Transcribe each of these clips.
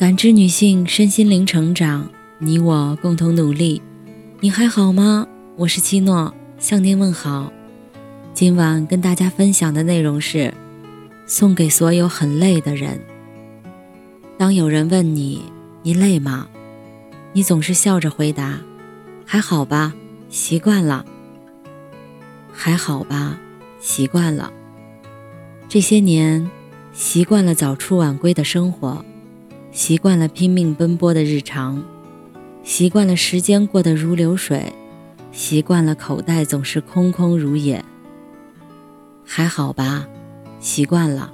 感知女性身心灵成长，你我共同努力。你还好吗？我是七诺，向您问好。今晚跟大家分享的内容是送给所有很累的人。当有人问你你累吗？你总是笑着回答：“还好吧，习惯了。”还好吧，习惯了。这些年，习惯了早出晚归的生活。习惯了拼命奔波的日常，习惯了时间过得如流水，习惯了口袋总是空空如也。还好吧，习惯了。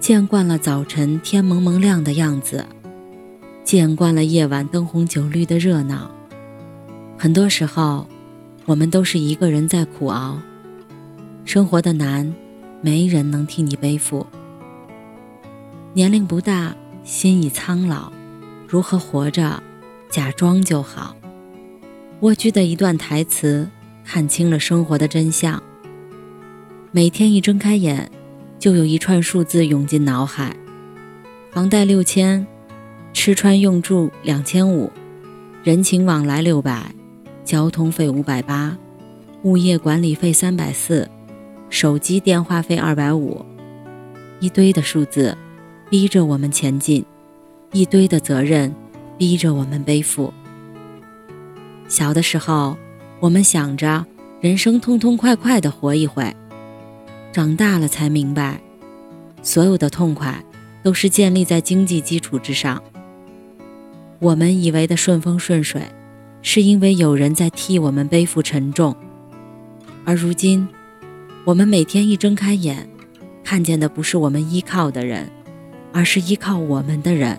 见惯了早晨天蒙蒙亮的样子，见惯了夜晚灯红酒绿的热闹。很多时候，我们都是一个人在苦熬。生活的难，没人能替你背负。年龄不大。心已苍老，如何活着？假装就好。蜗居的一段台词，看清了生活的真相。每天一睁开眼，就有一串数字涌进脑海：房贷六千，吃穿用住两千五，人情往来六百，交通费五百八，物业管理费三百四，手机电话费二百五，一堆的数字。逼着我们前进，一堆的责任逼着我们背负。小的时候，我们想着人生痛痛快快的活一回，长大了才明白，所有的痛快都是建立在经济基础之上。我们以为的顺风顺水，是因为有人在替我们背负沉重，而如今，我们每天一睁开眼，看见的不是我们依靠的人。而是依靠我们的人，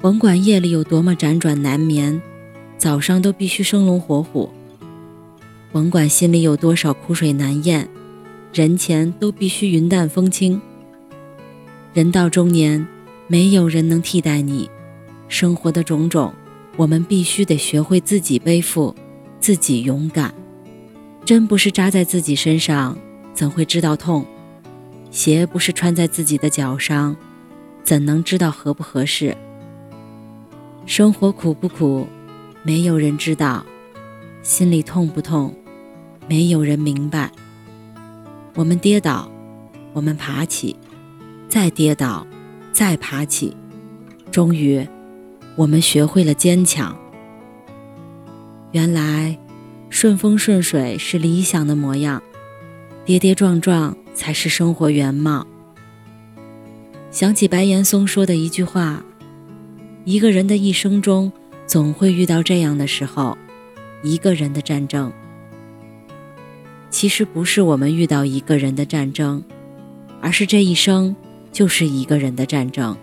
甭管夜里有多么辗转难眠，早上都必须生龙活虎；甭管心里有多少苦水难咽，人前都必须云淡风轻。人到中年，没有人能替代你。生活的种种，我们必须得学会自己背负，自己勇敢。针不是扎在自己身上，怎会知道痛？鞋不是穿在自己的脚上，怎能知道合不合适？生活苦不苦，没有人知道；心里痛不痛，没有人明白。我们跌倒，我们爬起，再跌倒，再爬起，终于，我们学会了坚强。原来，顺风顺水是理想的模样，跌跌撞撞。才是生活原貌。想起白岩松说的一句话：“一个人的一生中，总会遇到这样的时候，一个人的战争。其实不是我们遇到一个人的战争，而是这一生就是一个人的战争。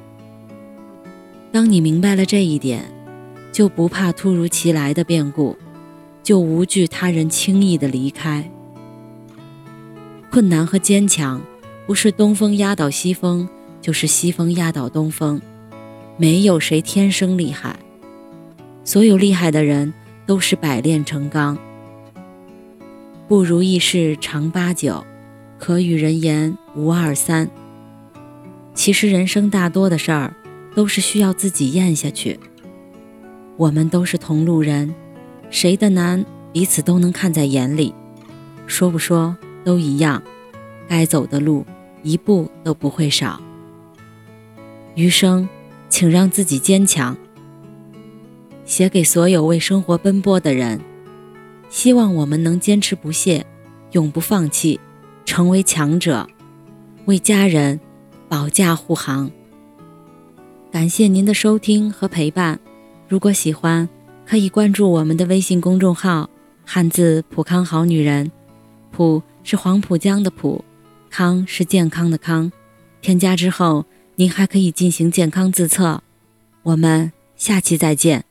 当你明白了这一点，就不怕突如其来的变故，就无惧他人轻易的离开。”困难和坚强，不是东风压倒西风，就是西风压倒东风。没有谁天生厉害，所有厉害的人都是百炼成钢。不如意事常八九，可与人言无二三。其实人生大多的事儿，都是需要自己咽下去。我们都是同路人，谁的难彼此都能看在眼里。说不说？都一样，该走的路一步都不会少。余生，请让自己坚强。写给所有为生活奔波的人，希望我们能坚持不懈，永不放弃，成为强者，为家人保驾护航。感谢您的收听和陪伴。如果喜欢，可以关注我们的微信公众号“汉字普康好女人”，普。是黄浦江的浦，康是健康的康。添加之后，您还可以进行健康自测。我们下期再见。